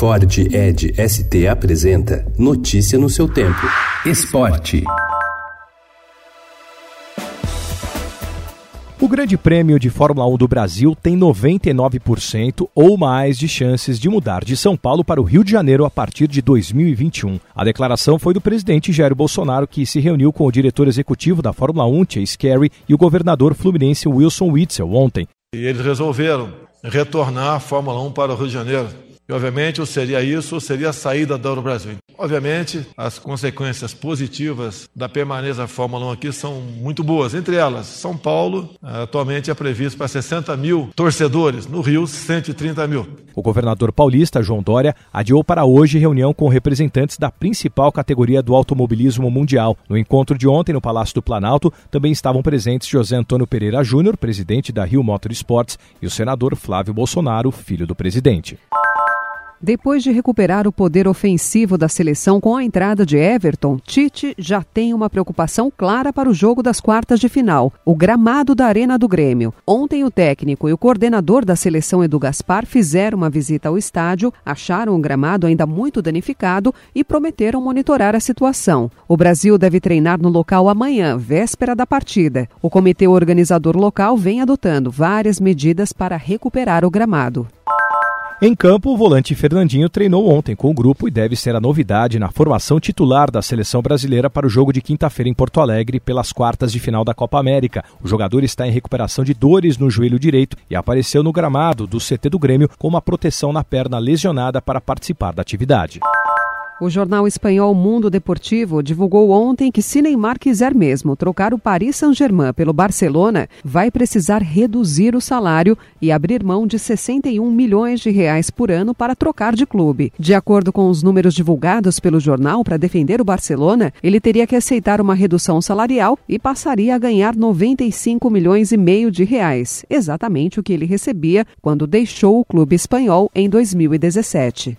Ford Ed ST apresenta Notícia no seu tempo. Esporte. O Grande Prêmio de Fórmula 1 do Brasil tem 99% ou mais de chances de mudar de São Paulo para o Rio de Janeiro a partir de 2021. A declaração foi do presidente Jair Bolsonaro, que se reuniu com o diretor executivo da Fórmula 1, Chase Carey, e o governador fluminense Wilson Witzel ontem. E eles resolveram retornar a Fórmula 1 para o Rio de Janeiro. E, obviamente, ou seria isso, ou seria a saída da Euro Brasil. Obviamente, as consequências positivas da permanência da Fórmula 1 aqui são muito boas. Entre elas, São Paulo atualmente é previsto para 60 mil torcedores, no Rio, 130 mil. O governador paulista, João Dória, adiou para hoje reunião com representantes da principal categoria do automobilismo mundial. No encontro de ontem no Palácio do Planalto, também estavam presentes José Antônio Pereira Júnior, presidente da Rio Motorsports, e o senador Flávio Bolsonaro, filho do presidente. Depois de recuperar o poder ofensivo da seleção com a entrada de Everton, Tite já tem uma preocupação clara para o jogo das quartas de final, o gramado da Arena do Grêmio. Ontem o técnico e o coordenador da seleção Edu Gaspar fizeram uma visita ao estádio, acharam o gramado ainda muito danificado e prometeram monitorar a situação. O Brasil deve treinar no local amanhã, véspera da partida. O comitê organizador local vem adotando várias medidas para recuperar o gramado. Em campo, o volante Fernandinho treinou ontem com o grupo e deve ser a novidade na formação titular da seleção brasileira para o jogo de quinta-feira em Porto Alegre pelas quartas de final da Copa América. O jogador está em recuperação de dores no joelho direito e apareceu no gramado do CT do Grêmio com uma proteção na perna lesionada para participar da atividade. O jornal espanhol Mundo Deportivo divulgou ontem que se Neymar quiser mesmo trocar o Paris Saint-Germain pelo Barcelona, vai precisar reduzir o salário e abrir mão de 61 milhões de reais por ano para trocar de clube. De acordo com os números divulgados pelo jornal para defender o Barcelona, ele teria que aceitar uma redução salarial e passaria a ganhar 95 milhões e meio de reais, exatamente o que ele recebia quando deixou o clube espanhol em 2017.